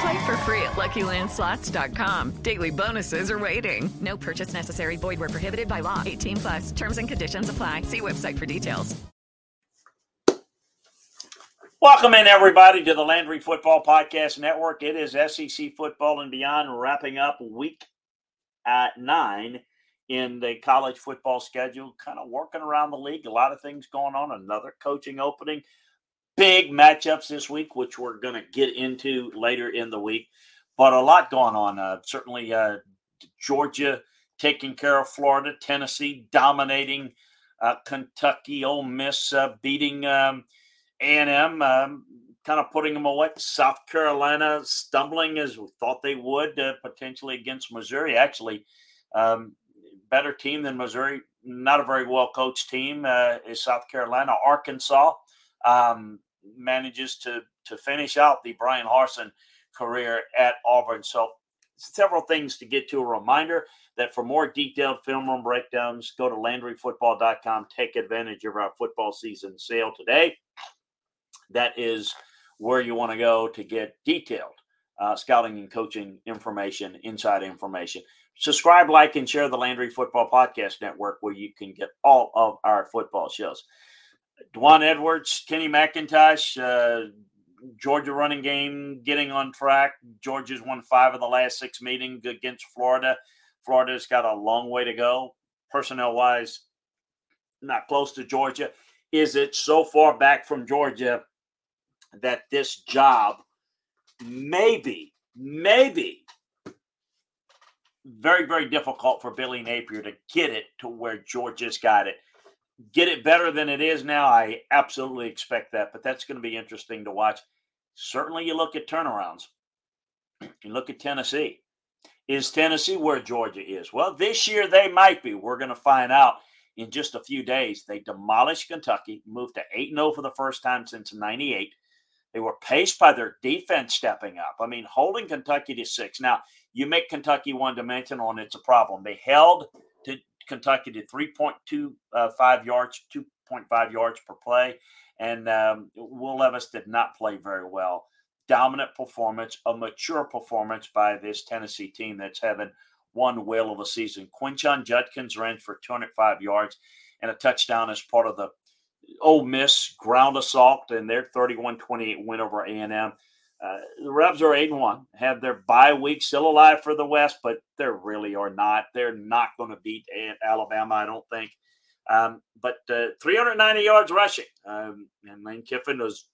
Play for free at LuckyLandSlots.com. Daily bonuses are waiting. No purchase necessary. Void where prohibited by law. 18 plus. Terms and conditions apply. See website for details. Welcome in everybody to the Landry Football Podcast Network. It is SEC football and beyond, wrapping up week at nine in the college football schedule. Kind of working around the league. A lot of things going on. Another coaching opening big matchups this week, which we're going to get into later in the week. But a lot going on. Uh, certainly, uh, Georgia taking care of Florida, Tennessee dominating uh, Kentucky, Ole Miss uh, beating um, A&M, um, kind of putting them away. South Carolina stumbling as we thought they would, uh, potentially against Missouri. Actually, um, better team than Missouri. Not a very well coached team uh, is South Carolina. Arkansas um, manages to to finish out the Bryan Harsin career at Auburn. So several things to get to. A reminder that for more detailed film room breakdowns, go to LandryFootball.com. Take advantage of our football season sale today. That is where you want to go to get detailed uh, scouting and coaching information, inside information. Subscribe, like, and share the Landry Football Podcast Network where you can get all of our football shows. Daijun Edwards, Kenny McIntosh, uh, Georgia running game getting on track. Georgia's won five of the last six meetings against Florida. Florida's got a long way to go, personnel wise, not close to Georgia. Is it so far back from Georgia that this job maybe, maybe very, very difficult for Billy Napier to get it to where Georgia's got it? Get it better than it is now, I absolutely expect that. But that's going to be interesting to watch. Certainly, you look at turnarounds. You look at Tennessee. Is Tennessee where Georgia is? Well, this year they might be. We're going to find out in just a few days. They demolished Kentucky, moved to 8 0 for the first time since 98. They were paced by their defense stepping up. I mean, holding Kentucky to six. Now, you make Kentucky one dimensional and it's a problem. They held Kentucky to 3.25 uh, yards, 2.5 yards per play. And um, Will Levis did not play very well. Dominant performance, a mature performance by this Tennessee team that's having one whale of a season. Quinshon Judkins ran for 205 yards and a touchdown as part of the Ole Miss ground assault and their 31-28 win over A&M. Uh, the Rebs are eight and one, have their bye week still alive for the West, but they really are not. They're not going to beat Alabama, I don't think. Um, but uh, 390 yards rushing, um, and Lane Kiffin was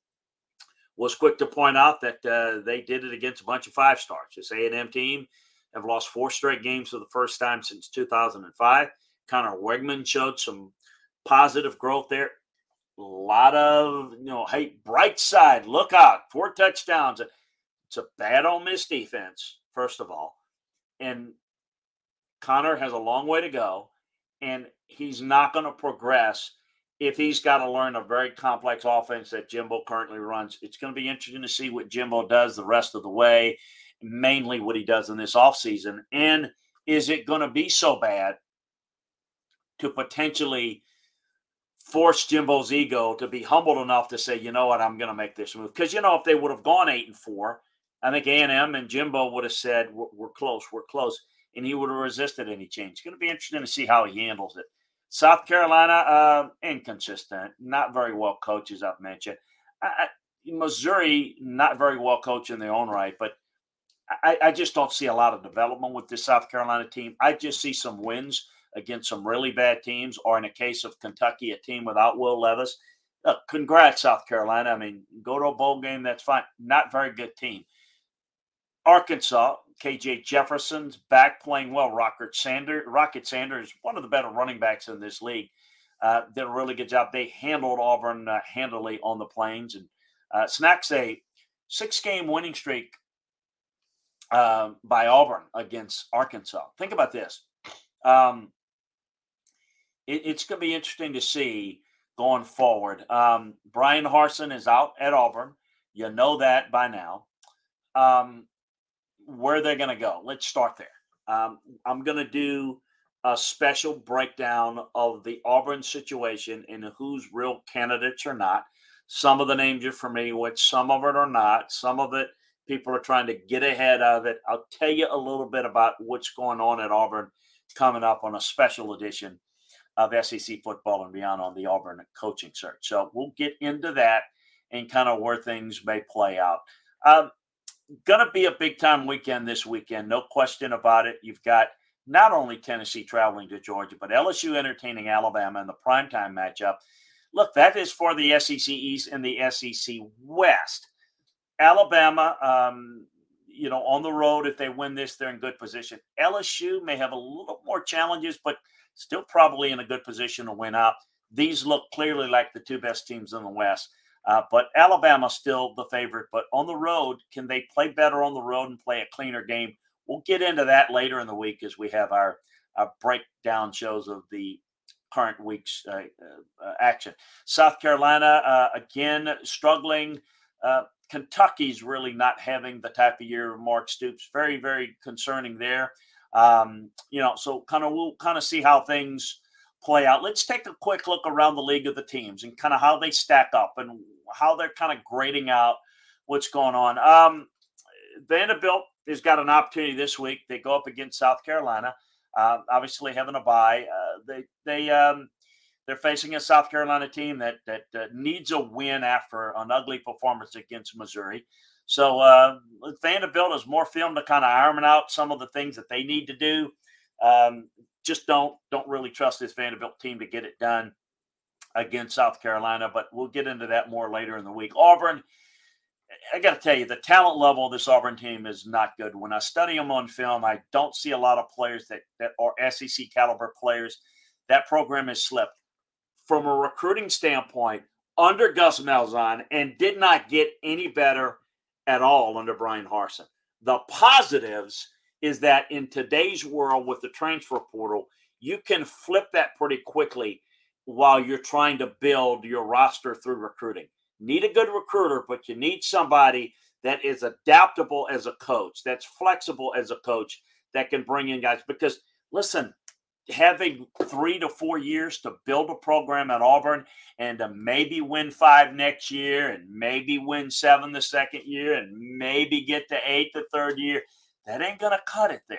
was quick to point out that uh, they did it against a bunch of five stars. This A&M team have lost four straight games for the first time since 2005. Conner Weigman showed some positive growth there a lot of you know, hey, bright side, look out, four touchdowns. It's a bad Ole Miss defense, first of all, and Conner has a long way to go, and he's not going to progress if he's got to learn a very complex offense that Jimbo currently runs. It's going to be interesting to see what Jimbo does the rest of the way, mainly what he does in this offseason. And is it going to be so bad to potentially force Jimbo's ego to be humbled enough to say, you know what, I'm going to make this move. Because you know, if they would have gone eight and four, I think A and M and Jimbo would have said, we're, we're, close, we're close," and he would have resisted any change. It's going to be interesting to see how he handles it. South Carolina, uh, inconsistent, not very well coached, as I've mentioned. I, Missouri, not very well coached in their own right, but I, I, just don't see a lot of development with this South Carolina team. I just see some wins against some really bad teams, or in a case of Kentucky, a team without Will Levis. Look, congrats, South Carolina. I mean, go to a bowl game, that's fine. Not very good team. Arkansas, KJ Jefferson's back playing well. Rocket Sanders, Rocket Sanders, one of the better running backs in this league, uh, did a really good job. They handled Auburn uh, handily on the plains and uh, snacks a six-game winning streak uh, by Auburn against Arkansas. Think about this. Um, it, it's going to be interesting to see going forward. Um, Bryan Harsin is out at Auburn. You know that by now. Um, where they're going to go. Let's start there. Um, I'm going to do a special breakdown of the Auburn situation and who's real candidates or not. Some of the names you're familiar with, some of it are not. Some of it people are trying to get ahead of it. I'll tell you a little bit about what's going on at Auburn coming up on a special edition of SEC football and beyond on the Auburn coaching search. So we'll get into that and kind of where things may play out. Um, going to be a big time weekend this weekend, no question about it. You've got not only Tennessee traveling to Georgia, but LSU entertaining Alabama in the primetime matchup. Look, that is for the SEC East and the SEC West. Alabama, um, you know, on the road, if they win this, they're in good position. LSU may have a little more challenges, but still probably in a good position to win out. These look clearly like the two best teams in the West. Uh, but Alabama still the favorite. But on the road, can they play better on the road and play a cleaner game? We'll get into that later in the week as we have our, our breakdown shows of the current week's uh, uh, action. South Carolina, uh, again, struggling. Kentucky's really not having the type of year of Mark Stoops. Very, very concerning there. Um, you know, so kind of we'll kind of see how things play out. Let's take a quick look around the league of the teams and kind of how they stack up and how they're kind of grading out what's going on. Um, Vanderbilt has got an opportunity this week. They go up against South Carolina, uh, obviously having a bye. Uh, they they um, they're facing a South Carolina team that that uh, needs a win after an ugly performance against Missouri. So uh, Vanderbilt is more film to kind of iron out some of the things that they need to do. Um, just don't don't really trust this Vanderbilt team to get it done against South Carolina. But we'll get into that more later in the week. Auburn, I got to tell you, the talent level of this Auburn team is not good. When I study them on film, I don't see a lot of players that that are SEC caliber players. That program has slipped from a recruiting standpoint under Gus Malzahn and did not get any better at all under Bryan Harsin. The positives is that in today's world with the transfer portal, you can flip that pretty quickly while you're trying to build your roster through recruiting. Need a good recruiter, but you need somebody that is adaptable as a coach, that's flexible as a coach, that can bring in guys. Because listen, having three to four years to build a program at Auburn and to maybe win five next year and maybe win seven the second year and maybe get to eight the third year that ain't going to cut it there.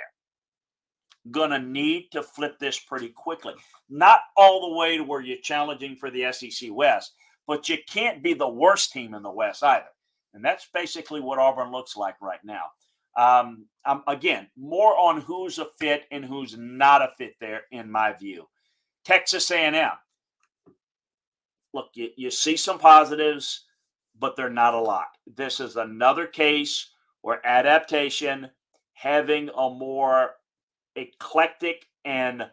Going to need to flip this pretty quickly. Not all the way to where you're challenging for the SEC West, but you can't be the worst team in the West either. And that's basically what Auburn looks like right now. Um, um, again, more on who's a fit and who's not a fit there, in my view. Texas A&M. Look, you, you see some positives, but they're not a lot. This is another case where adaptation having a more eclectic and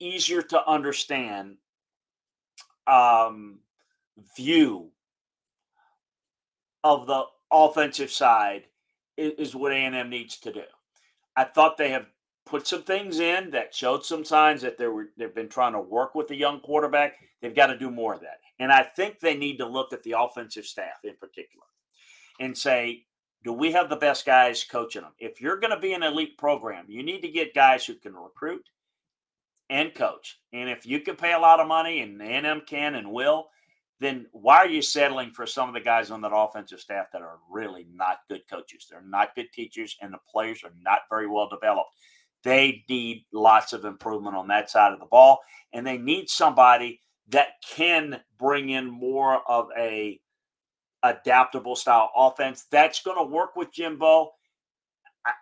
easier to understand um, view of the offensive side is, what A&M needs to do. I thought they have put some things in that showed some signs that they were they've been trying to work with the young quarterback. They've got to do more of that. And I think they need to look at the offensive staff in particular and say, do we have the best guys coaching them? If you're going to be an elite program, you need to get guys who can recruit and coach. And if you can pay a lot of money, and A&M can and will, then why are you settling for some of the guys on that offensive staff that are really not good coaches? They're not good teachers, and the players are not very well developed. They need lots of improvement on that side of the ball, and they need somebody that can bring in more of a adaptable style offense. That's going to work with Jimbo.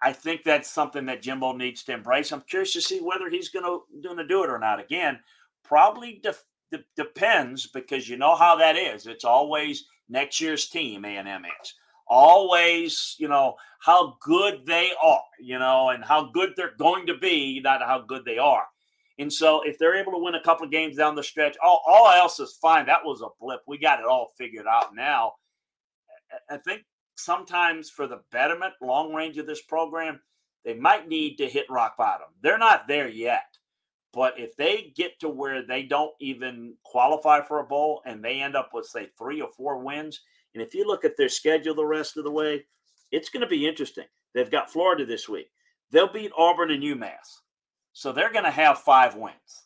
I, think that's something that Jimbo needs to embrace. I'm curious to see whether he's going to going to do it or not. Again, probably def, de- depends because you know how that is. It's always next year's team. A and M is always, you know, how good they are, you know, and how good they're going to be, not how good they are. And so if they're able to win a couple of games down the stretch, all, all else is fine. That was a blip. We got it all figured out now. I think sometimes for the betterment, long range of this program, they might need to hit rock bottom. They're not there yet. But if they get to where they don't even qualify for a bowl and they end up with, say, three or four wins, and if you look at their schedule the rest of the way, it's going to be interesting. They've got Florida this week. They'll beat Auburn and UMass. So they're going to have five wins.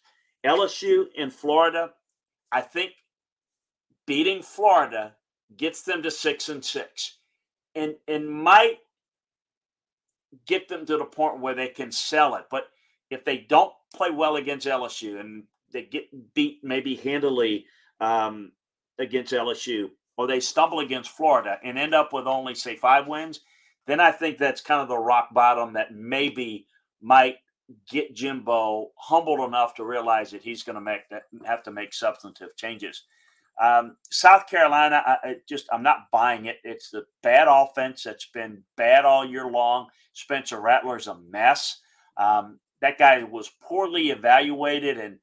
LSU in Florida, I think beating Florida gets them to six and six, and and might get them to the point where they can sell it. But if they don't play well against LSU and they get beat maybe handily um, against LSU, or they stumble against Florida and end up with only say five wins, then I think that's kind of the rock bottom that maybe might get Jimbo humbled enough to realize that he's going to make that have to make substantive changes. Um, South Carolina, I, I just I'm not buying it. It's the bad offense that's been bad all year long. Spencer Rattler's a mess. Um, that guy was poorly evaluated, and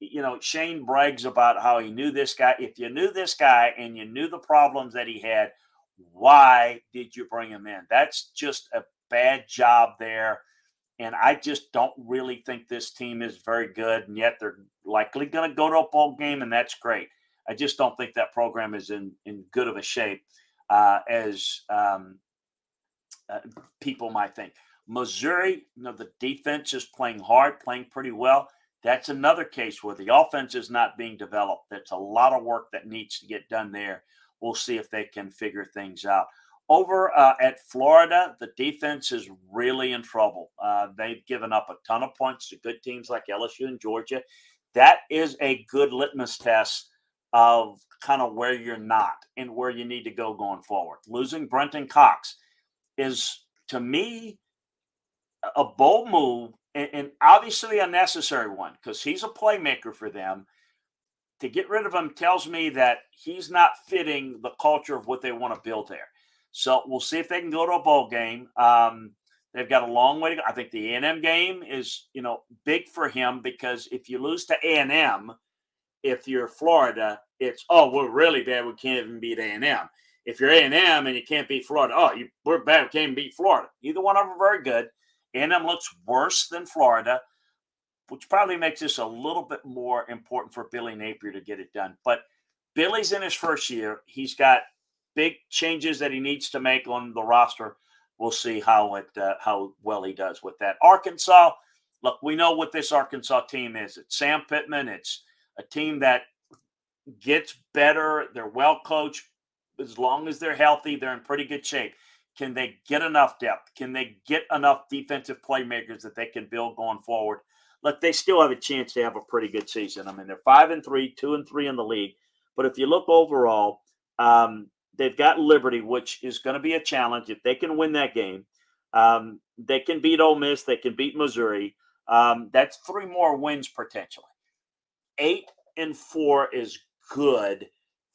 you know Shane brags about how he knew this guy. If you knew this guy and you knew the problems that he had, why did you bring him in? That's just a bad job there. And I just don't really think this team is very good. And yet they're likely going to go to a bowl game, and that's great. I just don't think that program is in, in good of a shape uh, as um, uh, people might think. Missouri, you know, the defense is playing hard, playing pretty well. That's another case where the offense is not being developed. There's a lot of work that needs to get done there. We'll see if they can figure things out. Over uh, at Florida, the defense is really in trouble. Uh, they've given up a ton of points to good teams like LSU and Georgia. That is a good litmus test of kind of where you're not and where you need to go going forward. Losing Brenton Cox is, to me, a bold move and, and obviously a necessary one because he's a playmaker for them. To get rid of him tells me that he's not fitting the culture of what they want to build there. So we'll see if they can go to a bowl game. Um, they've got a long way to go. I think the A&M game is, you know, big for him because if you lose to A&M, if you're Florida, it's oh we're really bad. We can't even beat A and M. If you're A and M and you can't beat Florida, oh you, we're bad. We can't beat Florida. Either one of them are very good. A and M looks worse than Florida, which probably makes this a little bit more important for Billy Napier to get it done. But Billy's in his first year. He's got big changes that he needs to make on the roster. We'll see how it uh, how well he does with that. Arkansas, look, we know what this Arkansas team is. It's Sam Pittman. It's a team that gets better. They're well coached. As long as they're healthy, they're in pretty good shape. Can they get enough depth? Can they get enough defensive playmakers that they can build going forward? Look, they still have a chance to have a pretty good season. I mean, they're five and three, two and three in the league. But if you look overall, um, they've got Liberty, which is going to be a challenge. If they can win that game, um, they can beat Ole Miss. They can beat Missouri. Um, that's three more wins potentially. Eight and four is good.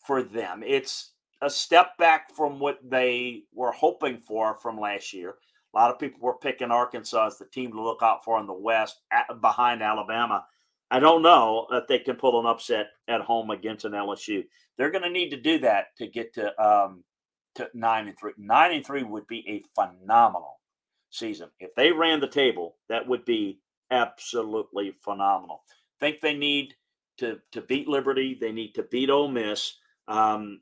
for them. It's a step back from what they were hoping for from last year. A lot of people were picking Arkansas as the team to look out for in the West at, behind Alabama. I don't know that they can pull an upset at home against an LSU. They're going to need to do that to get to um, to nine and three. Nine and three would be a phenomenal season if they ran the table. That would be absolutely phenomenal. Think they need to to beat Liberty. They need to beat Ole Miss. Um,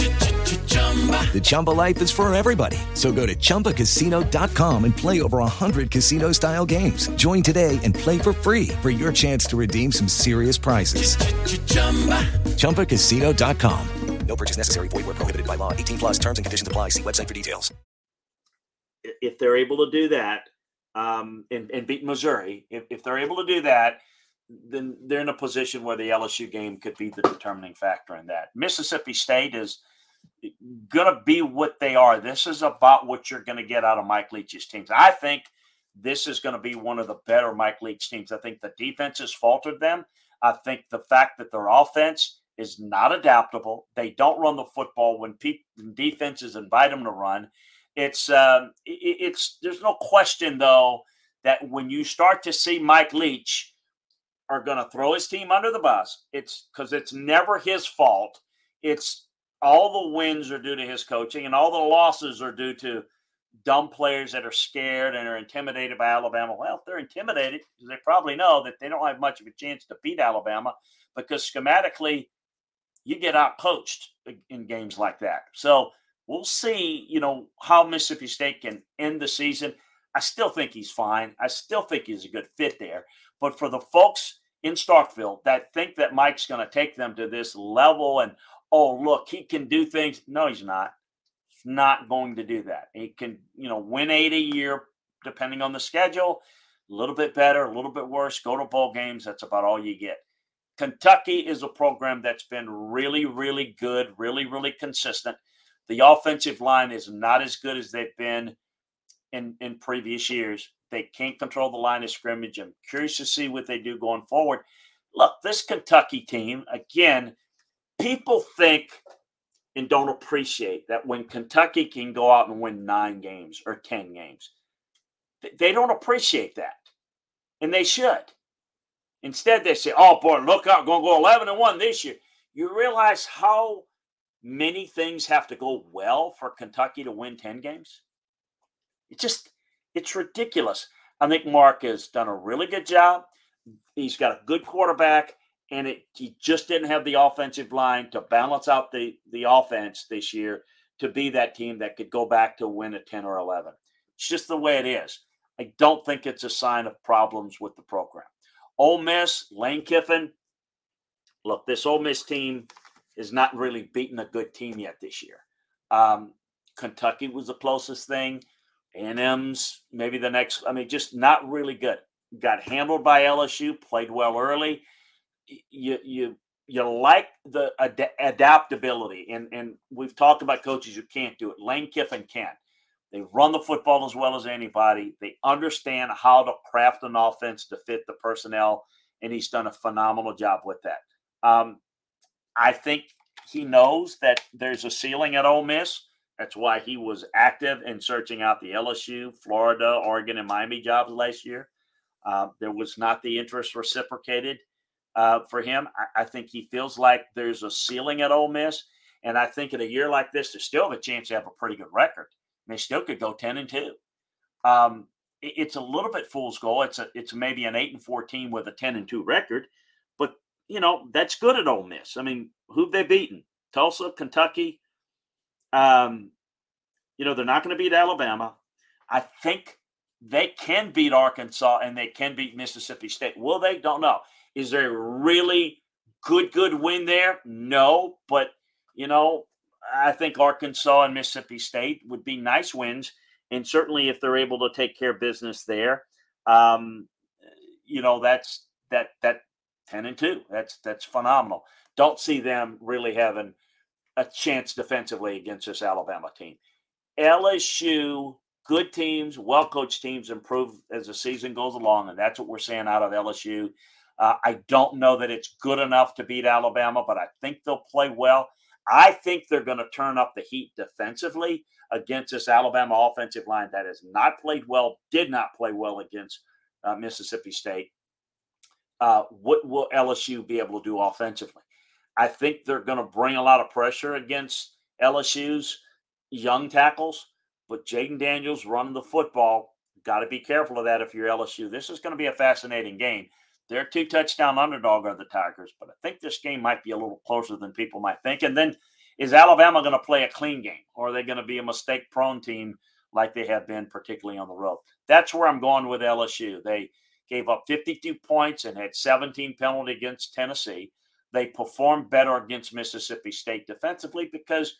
The Chumba life is for everybody. So go to ChumbaCasino.com and play over 100 casino style games. Join today and play for free for your chance to redeem some serious prizes. ChumbaCasino.com. No purchase necessary. Void were prohibited by law. 18 plus terms and conditions apply. See website for details. if they're able to do that um, and, and beat Missouri, if, if they're able to do that, then they're in a position where the LSU game could be the determining factor in that. Mississippi State is going to be what they are. This is about what you're going to get out of Mike Leach's teams. I think this is going to be one of the better Mike Leach teams. I think the defense has faltered them. I think the fact that their offense is not adaptable. They don't run the football when people defenses invite them to run. It's um, it, it's there's no question though that when you start to see Mike Leach are going to throw his team under the bus, it's because it's never his fault. It's all the wins are due to his coaching, and all the losses are due to dumb players that are scared and are intimidated by Alabama. Well, if they're intimidated, they probably know that they don't have much of a chance to beat Alabama because schematically, you get out coached in games like that. So we'll see, you know, how Mississippi State can end the season. I still think he's fine. I still think he's a good fit there. But for the folks in Starkville that think that Mike's going to take them to this level and oh look, he can do things. No, he's not. He's not going to do that. He can, you know, win eight a year depending on the schedule. A little bit better, a little bit worse. Go to bowl games. That's about all you get. Kentucky is a program that's been really, really good, really, really consistent. The offensive line is not as good as they've been in, in previous years. They can't control the line of scrimmage. I'm curious to see what they do going forward. Look, this Kentucky team, again, people think and don't appreciate that when Kentucky can go out and win nine games or 10 games, they don't appreciate that. And they should. Instead, they say, oh boy, look out, going to go 11 and 1 this year. You realize how many things have to go well for Kentucky to win 10 games? It just, it's ridiculous. I think Mark has done a really good job. He's got a good quarterback, and it, he just didn't have the offensive line to balance out the, the offense this year to be that team that could go back to win a 10 or 11. It's just the way it is. I don't think it's a sign of problems with the program. Ole Miss, Lane Kiffin. Look, this Ole Miss team is not really beating a good team yet this year. Um, Kentucky was the closest thing. A&M's maybe the next. I mean, just not really good. Got handled by LSU. Played well early. You you you like the ad- adaptability, and and we've talked about coaches who can't do it. Lane Kiffin can. They run the football as well as anybody. They understand how to craft an offense to fit the personnel, and he's done a phenomenal job with that. Um, I think he knows that there's a ceiling at Ole Miss. That's why he was active in searching out the LSU, Florida, Oregon, and Miami jobs last year. Uh, there was not the interest reciprocated uh, for him. I, I, think he feels like there's a ceiling at Ole Miss. And I think in a year like this, there's still have a chance to have a pretty good record. They still could go 10 and 2. Um, it, it's a little bit fool's goal. It's a it's maybe an 8 and 14 with a 10 and 2 record, but you know, that's good at Ole Miss. I mean, who've they beaten? Tulsa, Kentucky, Um, you know, they're not going to beat Alabama. I think they can beat Arkansas and they can beat Mississippi State. Will they? Don't know. Is there a really good, good win there? No, but you know, I think Arkansas and Mississippi State would be nice wins, and certainly if they're able to take care of business there, um, you know, that's that that ten and two. That's that's phenomenal. Don't see them really having a chance defensively against this Alabama team. LSU, good teams, well coached teams improve as the season goes along, and that's what we're seeing out of LSU. Uh, I don't know that it's good enough to beat Alabama, but I think they'll play well. I think they're going to turn up the heat defensively against this Alabama offensive line that has not played well, did not play well against uh, Mississippi State. Uh, what will LSU be able to do offensively? I think they're going to bring a lot of pressure against LSU's young tackles, but Jayden Daniels running the football. Got to be careful of that if you're LSU. This is going to be a fascinating game. They're two touchdown underdog are the Tigers, but I think this game might be a little closer than people might think. And then is Alabama going to play a clean game or are they going to be a mistake prone team like they have been, particularly on the road? That's where I'm going with LSU. They gave up 52 points and had 17 penalty against Tennessee. They performed better against Mississippi State defensively because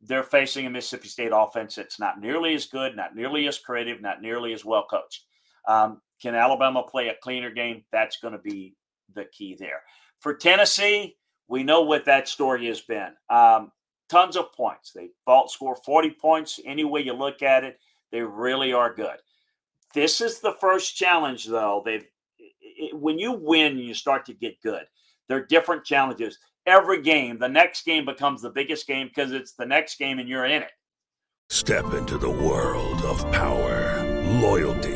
they're facing a Mississippi State offense that's not nearly as good, not nearly as creative, not nearly as well coached. Um, can Alabama play a cleaner game? That's going to be the key there. For Tennessee, we know what that story has been. Um, tons of points. They vault score 40 points any way you look at it. They really are good. This is the first challenge, though. They've when you win, you start to get good. There are different challenges. Every game, the next game becomes the biggest game because it's the next game and you're in it. Step into the world of power, loyalty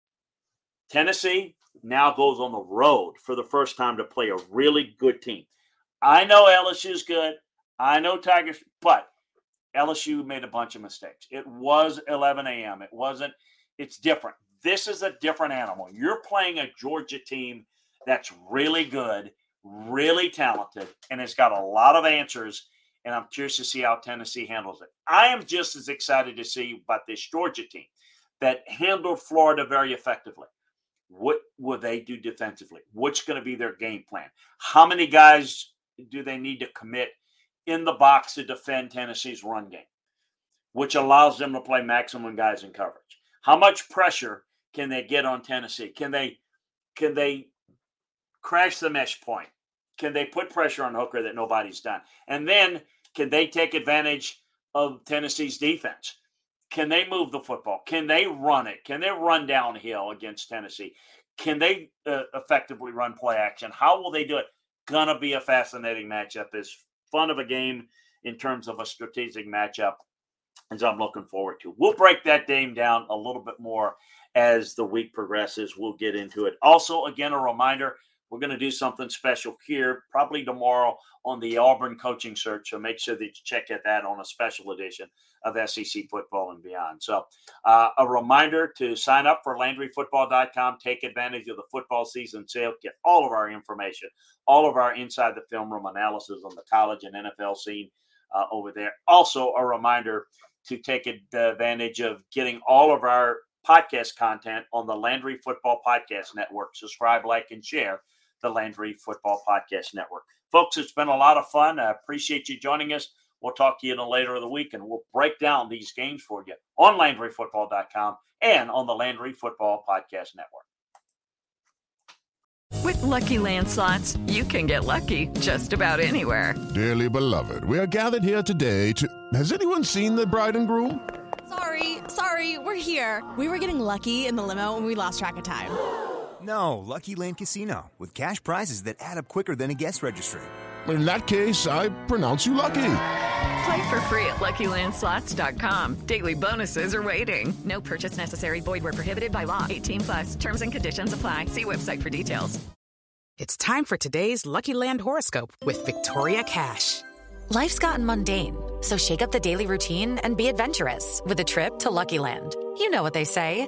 Tennessee now goes on the road for the first time to play a really good team. I know LSU's good. I know Tigers, but LSU made a bunch of mistakes. It was 11 a.m. It wasn't. It's different. This is a different animal. You're playing a Georgia team that's really good, really talented, and has got a lot of answers. And I'm curious to see how Tennessee handles it. I am just as excited to see about this Georgia team that handled Florida very effectively. What will they do defensively? What's going to be their game plan? How many guys do they need to commit in the box to defend Tennessee's run game, which allows them to play maximum guys in coverage? How much pressure can they get on Tennessee? Can they can they crash the mesh point? Can they put pressure on Hooker that nobody's done? And then can they take advantage of Tennessee's defense? Can they move the football? Can they run it? Can they run downhill against Tennessee? Can they uh, effectively run play action? How will they do it? Gonna be a fascinating matchup. As fun of a game in terms of a strategic matchup as I'm looking forward to. We'll break that game down a little bit more as the week progresses. We'll get into it. Also, again, a reminder we're going to do something special here, probably tomorrow on the Auburn coaching search. So make sure that you check at that on a special edition of SEC football and beyond. So, uh, a reminder to sign up for LandryFootball.com. Take advantage of the football season sale. Get all of our information, all of our inside the film room analysis on the college and NFL scene uh, over there. Also, a reminder to take advantage of getting all of our podcast content on the Landry Football Podcast Network. Subscribe, like, and share the Landry Football Podcast Network. Folks, it's been a lot of fun. I appreciate you joining us. We'll talk to you in a later of the week and we'll break down these games for you on LandryFootball.com and on the Landry Football Podcast Network. With lucky landslots, you can get lucky just about anywhere. Dearly beloved, we are gathered here today to. Has anyone seen the bride and groom? Sorry, sorry, we're here. We were getting lucky in the limo and we lost track of time. No, Lucky Land Casino, with cash prizes that add up quicker than a guest registry. In that case, I pronounce you lucky. Play for free at LuckyLandSlots.com. Daily bonuses are waiting. No purchase necessary. Void were prohibited by law. 18 plus. Terms and conditions apply. See website for details. It's time for today's Lucky Land horoscope with Victoria Cash. Life's gotten mundane, so shake up the daily routine and be adventurous with a trip to Lucky Land. You know what they say.